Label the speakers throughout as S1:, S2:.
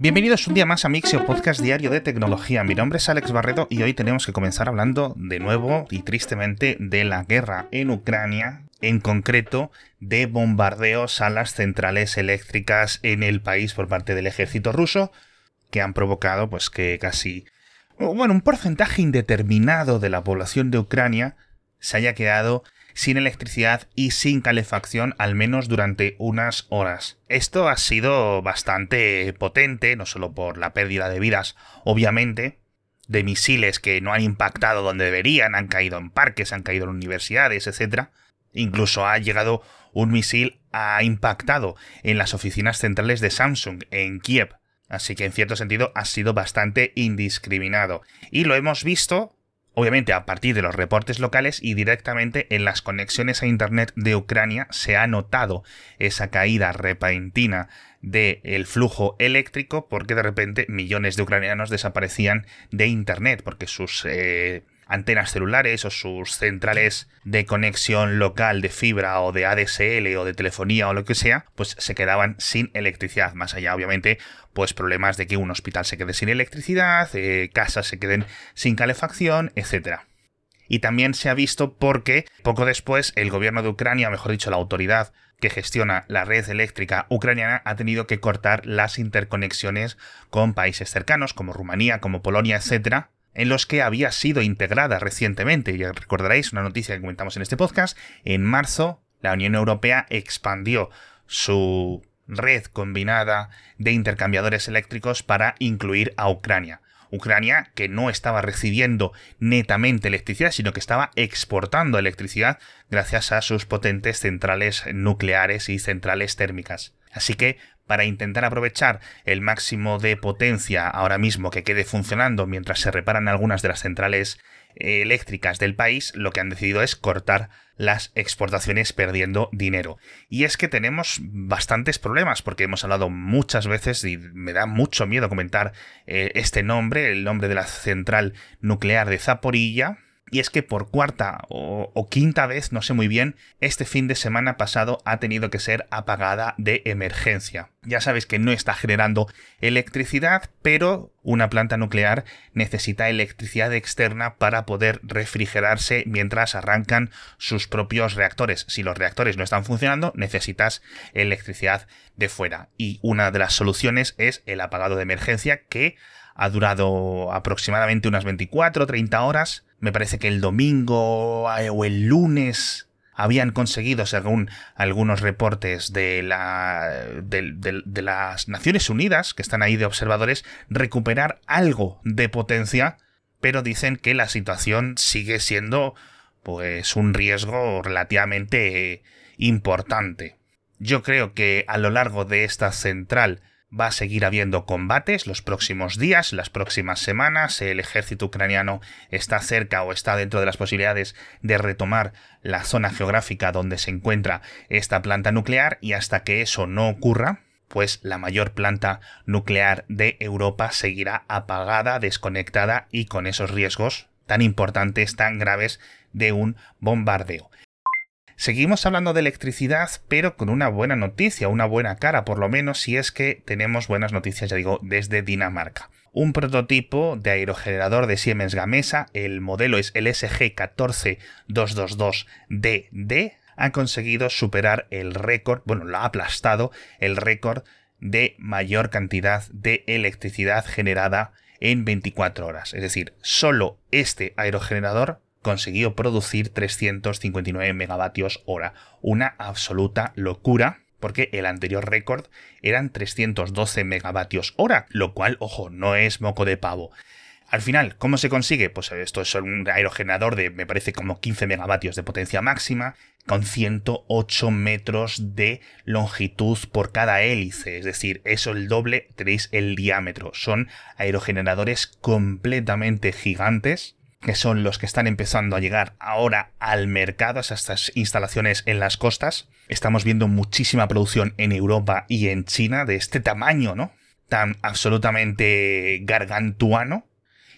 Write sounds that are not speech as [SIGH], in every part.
S1: Bienvenidos un día más a Mixio, podcast diario de tecnología. Mi nombre es Alex Barredo y hoy tenemos que comenzar hablando de nuevo y tristemente de la guerra en Ucrania, en concreto de bombardeos a las centrales eléctricas en el país por parte del ejército ruso, que han provocado pues que casi bueno, un porcentaje indeterminado de la población de Ucrania se haya quedado sin electricidad y sin calefacción al menos durante unas horas. Esto ha sido bastante potente, no solo por la pérdida de vidas, obviamente, de misiles que no han impactado donde deberían, han caído en parques, han caído en universidades, etc. Incluso ha llegado un misil, ha impactado en las oficinas centrales de Samsung en Kiev. Así que en cierto sentido ha sido bastante indiscriminado. Y lo hemos visto Obviamente a partir de los reportes locales y directamente en las conexiones a Internet de Ucrania se ha notado esa caída repentina del flujo eléctrico porque de repente millones de ucranianos desaparecían de Internet porque sus... Eh, antenas celulares o sus centrales de conexión local de fibra o de ADSL o de telefonía o lo que sea, pues se quedaban sin electricidad. Más allá, obviamente, pues problemas de que un hospital se quede sin electricidad, eh, casas se queden sin calefacción, etc. Y también se ha visto porque poco después el gobierno de Ucrania, mejor dicho, la autoridad que gestiona la red eléctrica ucraniana ha tenido que cortar las interconexiones con países cercanos como Rumanía, como Polonia, etcétera, en los que había sido integrada recientemente. Ya recordaréis una noticia que comentamos en este podcast. En marzo, la Unión Europea expandió su red combinada de intercambiadores eléctricos para incluir a Ucrania. Ucrania que no estaba recibiendo netamente electricidad, sino que estaba exportando electricidad gracias a sus potentes centrales nucleares y centrales térmicas. Así que para intentar aprovechar el máximo de potencia ahora mismo que quede funcionando mientras se reparan algunas de las centrales eh, eléctricas del país, lo que han decidido es cortar las exportaciones perdiendo dinero. Y es que tenemos bastantes problemas, porque hemos hablado muchas veces y me da mucho miedo comentar eh, este nombre, el nombre de la central nuclear de Zaporilla, y es que por cuarta o, quinta vez, no sé muy bien, este fin de semana pasado ha tenido que ser apagada de emergencia. Ya sabéis que no está generando electricidad, pero una planta nuclear necesita electricidad externa para poder refrigerarse mientras arrancan sus propios reactores. Si los reactores no están funcionando, necesitas electricidad de fuera. Y una de las soluciones es el apagado de emergencia que ha durado aproximadamente unas 24 o 30 horas me parece que el domingo eh, o el lunes habían conseguido, según algunos reportes de, la, de, las Naciones Unidas, que están ahí de observadores, recuperar algo de potencia, pero dicen que la situación sigue siendo pues un riesgo relativamente importante. Yo creo que a lo largo de esta central Va a seguir habiendo combates los próximos días, las próximas semanas. El ejército ucraniano está cerca o está dentro de las posibilidades de retomar la zona geográfica donde se encuentra esta planta nuclear y hasta que eso no ocurra, pues la mayor planta nuclear de Europa seguirá apagada, desconectada y con esos riesgos tan importantes, tan graves de un bombardeo. Seguimos hablando de electricidad, pero con una buena noticia, una buena cara, por lo menos si es que tenemos buenas noticias, ya digo, desde Dinamarca. Un prototipo de aerogenerador de Siemens Gamesa, el modelo es el SG14222DD, ha conseguido superar el récord, bueno, lo ha aplastado, el récord de mayor cantidad de electricidad generada en 24 horas. Es decir, solo este aerogenerador consiguió producir 359 megavatios hora. Una absoluta locura porque el anterior récord eran 312 megavatios hora, lo cual, ojo, no es moco de pavo. Al final, ¿cómo se consigue? Pues esto es un aerogenerador de, me parece, como 15 megavatios de potencia máxima, con 108 metros de longitud por cada hélice. Es decir, eso el doble, tenéis el diámetro. Son aerogeneradores completamente gigantes que son los que están empezando a llegar ahora al mercado, a estas instalaciones en las costas. Estamos viendo muchísima producción en Europa y en China de este tamaño, ¿no? Tan absolutamente gargantuano.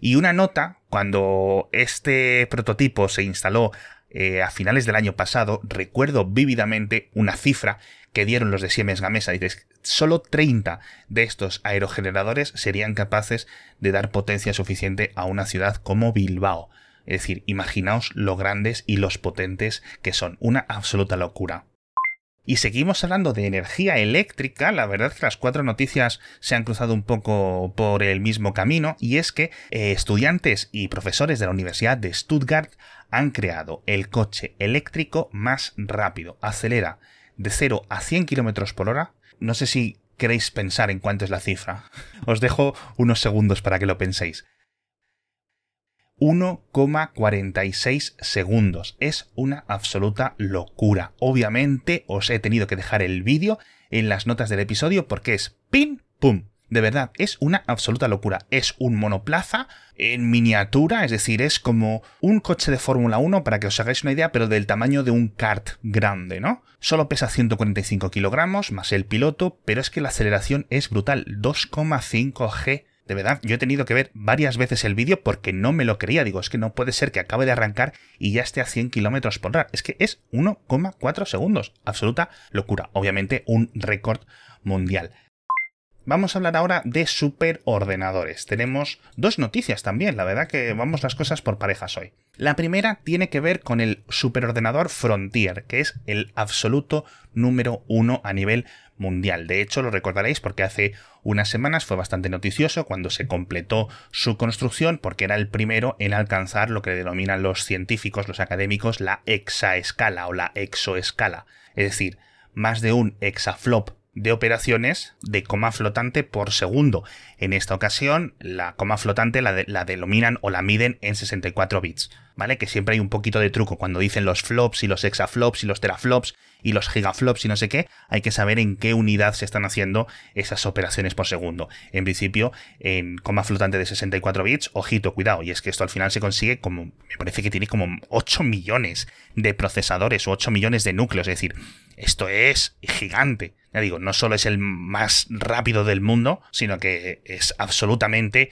S1: Y una nota, cuando este prototipo se instaló eh, a finales del año pasado, recuerdo vívidamente una cifra que dieron los de Siemens Gamesa. Dices, solo 30 de estos aerogeneradores serían capaces de dar potencia suficiente a una ciudad como Bilbao. Es decir, imaginaos lo grandes y los potentes que son. Una absoluta locura. Y seguimos hablando de energía eléctrica, la verdad es que las cuatro noticias se han cruzado un poco por el mismo camino, y es que eh, estudiantes y profesores de la Universidad de Stuttgart han creado el coche eléctrico más rápido. Acelera de 0 a 100 km por hora. No sé si queréis pensar en cuánto es la cifra. [LAUGHS] Os dejo unos segundos para que lo penséis. 1,46 segundos. Es una absoluta locura. Obviamente os he tenido que dejar el vídeo en las notas del episodio porque es pin pum. De verdad, es una absoluta locura. Es un monoplaza en miniatura, es decir, es como un coche de Fórmula 1, para que os hagáis una idea, pero del tamaño de un kart grande, ¿no? Solo pesa 145 kilogramos, más el piloto, pero es que la aceleración es brutal, 2,5 G de verdad, yo he tenido que ver varias veces el vídeo porque no me lo creía. Digo, es que no puede ser que acabe de arrancar y ya esté a 100 kilómetros por hora. Es que es 1,4 segundos. Absoluta locura. Obviamente un récord mundial. Vamos a hablar ahora de superordenadores. Tenemos dos noticias también, la verdad que vamos las cosas por parejas hoy. La primera tiene que ver con el superordenador Frontier, que es el absoluto número uno a nivel mundial. De hecho, lo recordaréis porque hace unas semanas fue bastante noticioso cuando se completó su construcción porque era el primero en alcanzar lo que denominan los científicos, los académicos, la exaescala o la exoescala. Es decir, más de un exaflop de operaciones de coma flotante por segundo. En esta ocasión, la coma flotante la, la, denominan o la miden en 64 bits, ¿vale? Que siempre hay un poquito de truco cuando dicen los flops y los exaflops y los teraflops y los gigaflops y no sé qué, hay que saber en qué unidad se están haciendo esas operaciones por segundo. En principio, en coma flotante de 64 bits, ojito, cuidado, y es que esto al final se consigue como, me parece que tiene como 8 millones de procesadores o 8 millones de núcleos, es decir, esto es gigante. Ya digo, no solo es el más rápido del mundo, sino que es absolutamente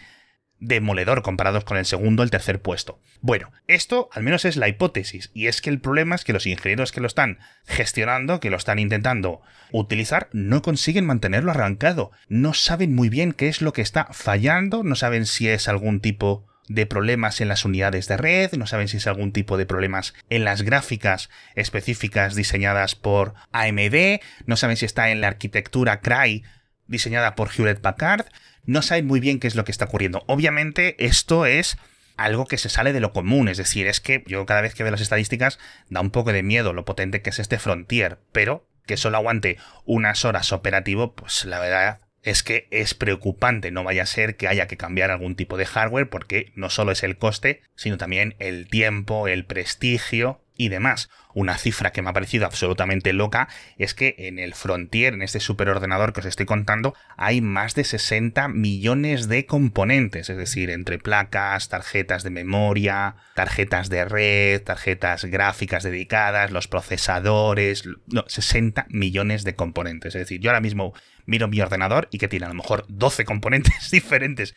S1: demoledor comparados con el segundo, el tercer puesto. Bueno, esto al menos es la hipótesis, y es que el problema es que los ingenieros que lo están gestionando, que lo están intentando utilizar, no consiguen mantenerlo arrancado, no saben muy bien qué es lo que está fallando, no saben si es algún tipo de problemas en las unidades de red, no saben si es algún tipo de problemas en las gráficas específicas diseñadas por AMD, no saben si está en la arquitectura Cry diseñada por Hewlett Packard, no saben muy bien qué es lo que está ocurriendo. Obviamente esto es algo que se sale de lo común, es decir, es que yo cada vez que veo las estadísticas da un poco de miedo lo potente que es este Frontier, pero que solo aguante unas horas operativo, pues la verdad es que es preocupante, no vaya a ser que haya que cambiar algún tipo de hardware porque no solo es el coste, sino también el tiempo, el prestigio y demás. Una cifra que me ha parecido absolutamente loca es que en el Frontier, en este superordenador que os estoy contando, hay más de 60 millones de componentes, es decir, entre placas, tarjetas de memoria, tarjetas de red, tarjetas gráficas dedicadas, los procesadores, no, 60 millones de componentes. Es decir, yo ahora mismo miro mi ordenador y que tiene a lo mejor 12 componentes [LAUGHS] diferentes.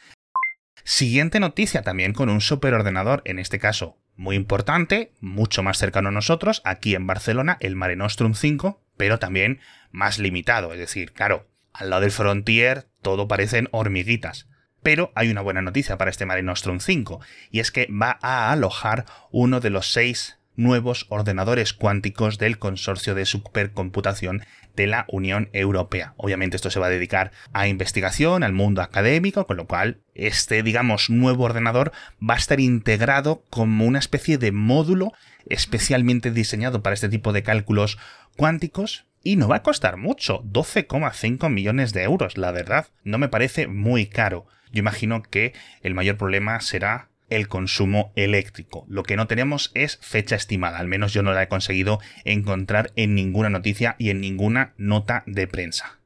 S1: Siguiente noticia también con un superordenador, en este caso muy importante, mucho más cercano a nosotros, aquí en Barcelona, el Mare Nostrum 5, pero también más limitado. Es decir, claro, al lado del Frontier todo parecen hormiguitas. Pero hay una buena noticia para este Mare Nostrum 5, y es que va a alojar uno de los seis nuevos ordenadores cuánticos del consorcio de supercomputación de la Unión Europea. Obviamente esto se va a dedicar a investigación, al mundo académico, con lo cual este, digamos, nuevo ordenador va a estar integrado como una especie de módulo especialmente diseñado para este tipo de cálculos cuánticos, y no va a costar mucho, 12,5 millones de euros, la verdad. No me parece muy caro. Yo imagino que el mayor problema será el consumo eléctrico. Lo que no tenemos es fecha estimada, al menos yo no la he conseguido encontrar en ninguna noticia y en ninguna nota de prensa.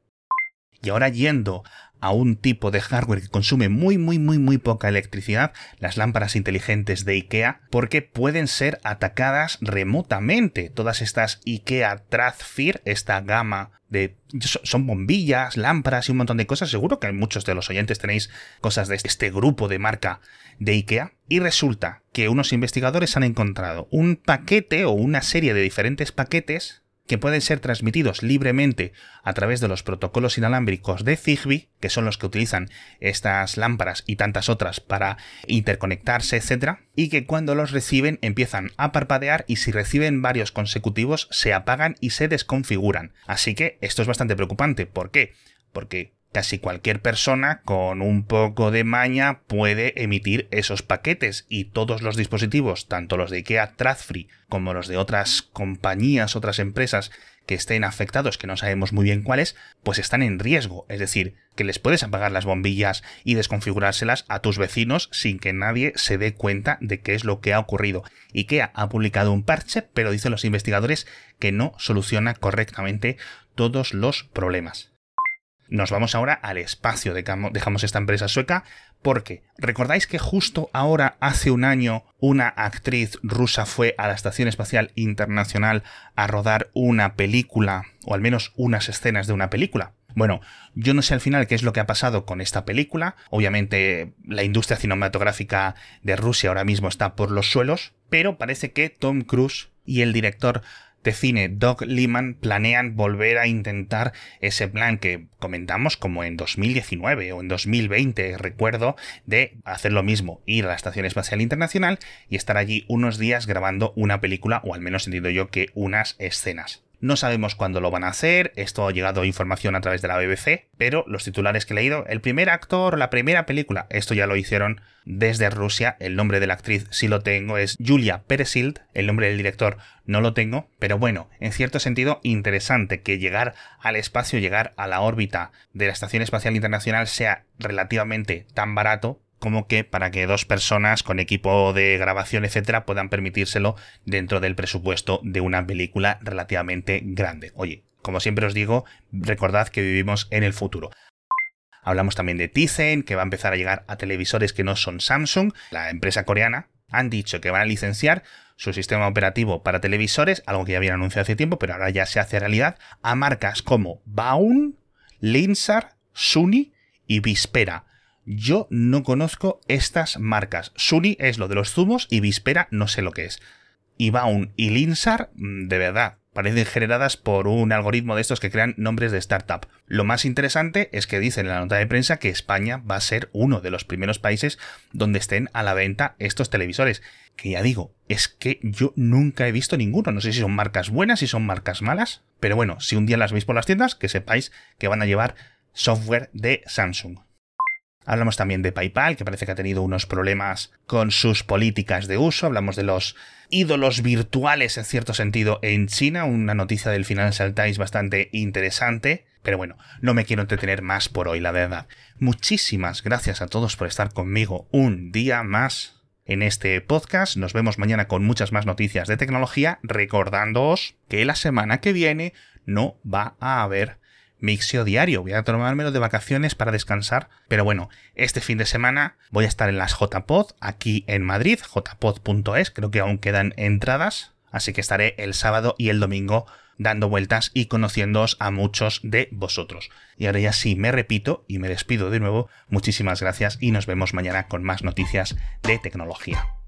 S1: Y ahora yendo a un tipo de hardware que consume muy muy muy muy poca electricidad, las lámparas inteligentes de IKEA, porque pueden ser atacadas remotamente. Todas estas IKEA Tradfir, esta gama de son bombillas, lámparas y un montón de cosas. Seguro que muchos de los oyentes tenéis cosas de este grupo de marca de IKEA. Y resulta que unos investigadores han encontrado un paquete o una serie de diferentes paquetes que pueden ser transmitidos libremente a través de los protocolos inalámbricos de Zigbee, que son los que utilizan estas lámparas y tantas otras para interconectarse, etc. Y que cuando los reciben empiezan a parpadear y si reciben varios consecutivos se apagan y se desconfiguran. Así que esto es bastante preocupante. ¿Por qué? Porque casi cualquier persona con un poco de maña puede emitir esos paquetes y todos los dispositivos, tanto los de IKEA Tradfree como los de otras compañías, otras empresas que estén afectados, que no sabemos muy bien cuáles, pues están en riesgo. Es decir, que les puedes apagar las bombillas y desconfigurárselas a tus vecinos sin que nadie se dé cuenta de qué es lo que ha ocurrido. IKEA ha publicado un parche, pero dicen los investigadores que no soluciona correctamente todos los problemas. Nos vamos ahora al espacio, dejamos esta empresa sueca, porque recordáis que justo ahora, hace un año, una actriz rusa fue a la Estación Espacial Internacional a rodar una película, o al menos unas escenas de una película. Bueno, yo no sé al final qué es lo que ha pasado con esta película. Obviamente la industria cinematográfica de Rusia ahora mismo está por los suelos, pero parece que Tom Cruise y el director de cine Doug Liman planean volver a intentar ese plan que comentamos como en 2019 o en 2020, recuerdo, de hacer lo mismo, ir a la Estación Espacial Internacional y estar allí unos días grabando una película, o al menos entiendo yo que unas escenas. No sabemos cuándo lo van a hacer, esto ha llegado información a través de la BBC, pero los titulares que he leído, el primer actor, la primera película, esto ya lo hicieron desde Rusia, el nombre de la actriz sí lo tengo, es Julia Peresild, el nombre del director no lo tengo, pero bueno, en cierto sentido interesante que llegar al espacio, llegar a la órbita de la Estación Espacial Internacional sea relativamente tan barato como que para que dos personas con equipo de grabación, etcétera, puedan permitírselo dentro del presupuesto de una película relativamente grande. Oye, como siempre os digo, recordad que vivimos en el futuro. Hablamos también de Tizen, que va a empezar a llegar a televisores que no son Samsung, la empresa coreana. Han dicho que van a licenciar su sistema operativo para televisores, algo que ya habían anunciado hace tiempo, pero ahora ya se hace realidad, a marcas como Baun, Linsar, Suni y Vispera. Yo no conozco estas marcas. Suni es lo de los zumos y Vispera no sé lo que es. Y Baun y Linsar, mm, de verdad, parecen generadas por un algoritmo de estos que crean nombres de startup. Lo más interesante es que dicen en la nota de prensa que España va a ser uno de los primeros países donde estén a la venta estos televisores. Que ya digo, es que yo nunca he visto ninguno. No sé si son marcas buenas, si son marcas malas. Pero bueno, si un día las veis por las tiendas, que sepáis que van a llevar software de Samsung. Hablamos también de PayPal, que parece que ha tenido unos problemas con sus políticas de uso. Hablamos de los ídolos virtuales, en cierto sentido, en China. Una noticia del Financial Times bastante interesante. Pero bueno, no me quiero entretener más por hoy, la verdad. Muchísimas gracias a todos por estar conmigo un día más en este podcast. Nos vemos mañana con muchas más noticias de tecnología, recordándoos que la semana que viene no va a haber mixio diario. Voy a tomármelo de vacaciones para descansar. Pero bueno, este fin de semana voy a estar en las JPod aquí en Madrid, jpod.es, creo que aún quedan entradas. Así que estaré el sábado y el domingo dando vueltas y conociéndoos a muchos de vosotros. Y ahora ya sí me repito y me despido de nuevo. Muchísimas gracias y nos vemos mañana con más noticias de tecnología.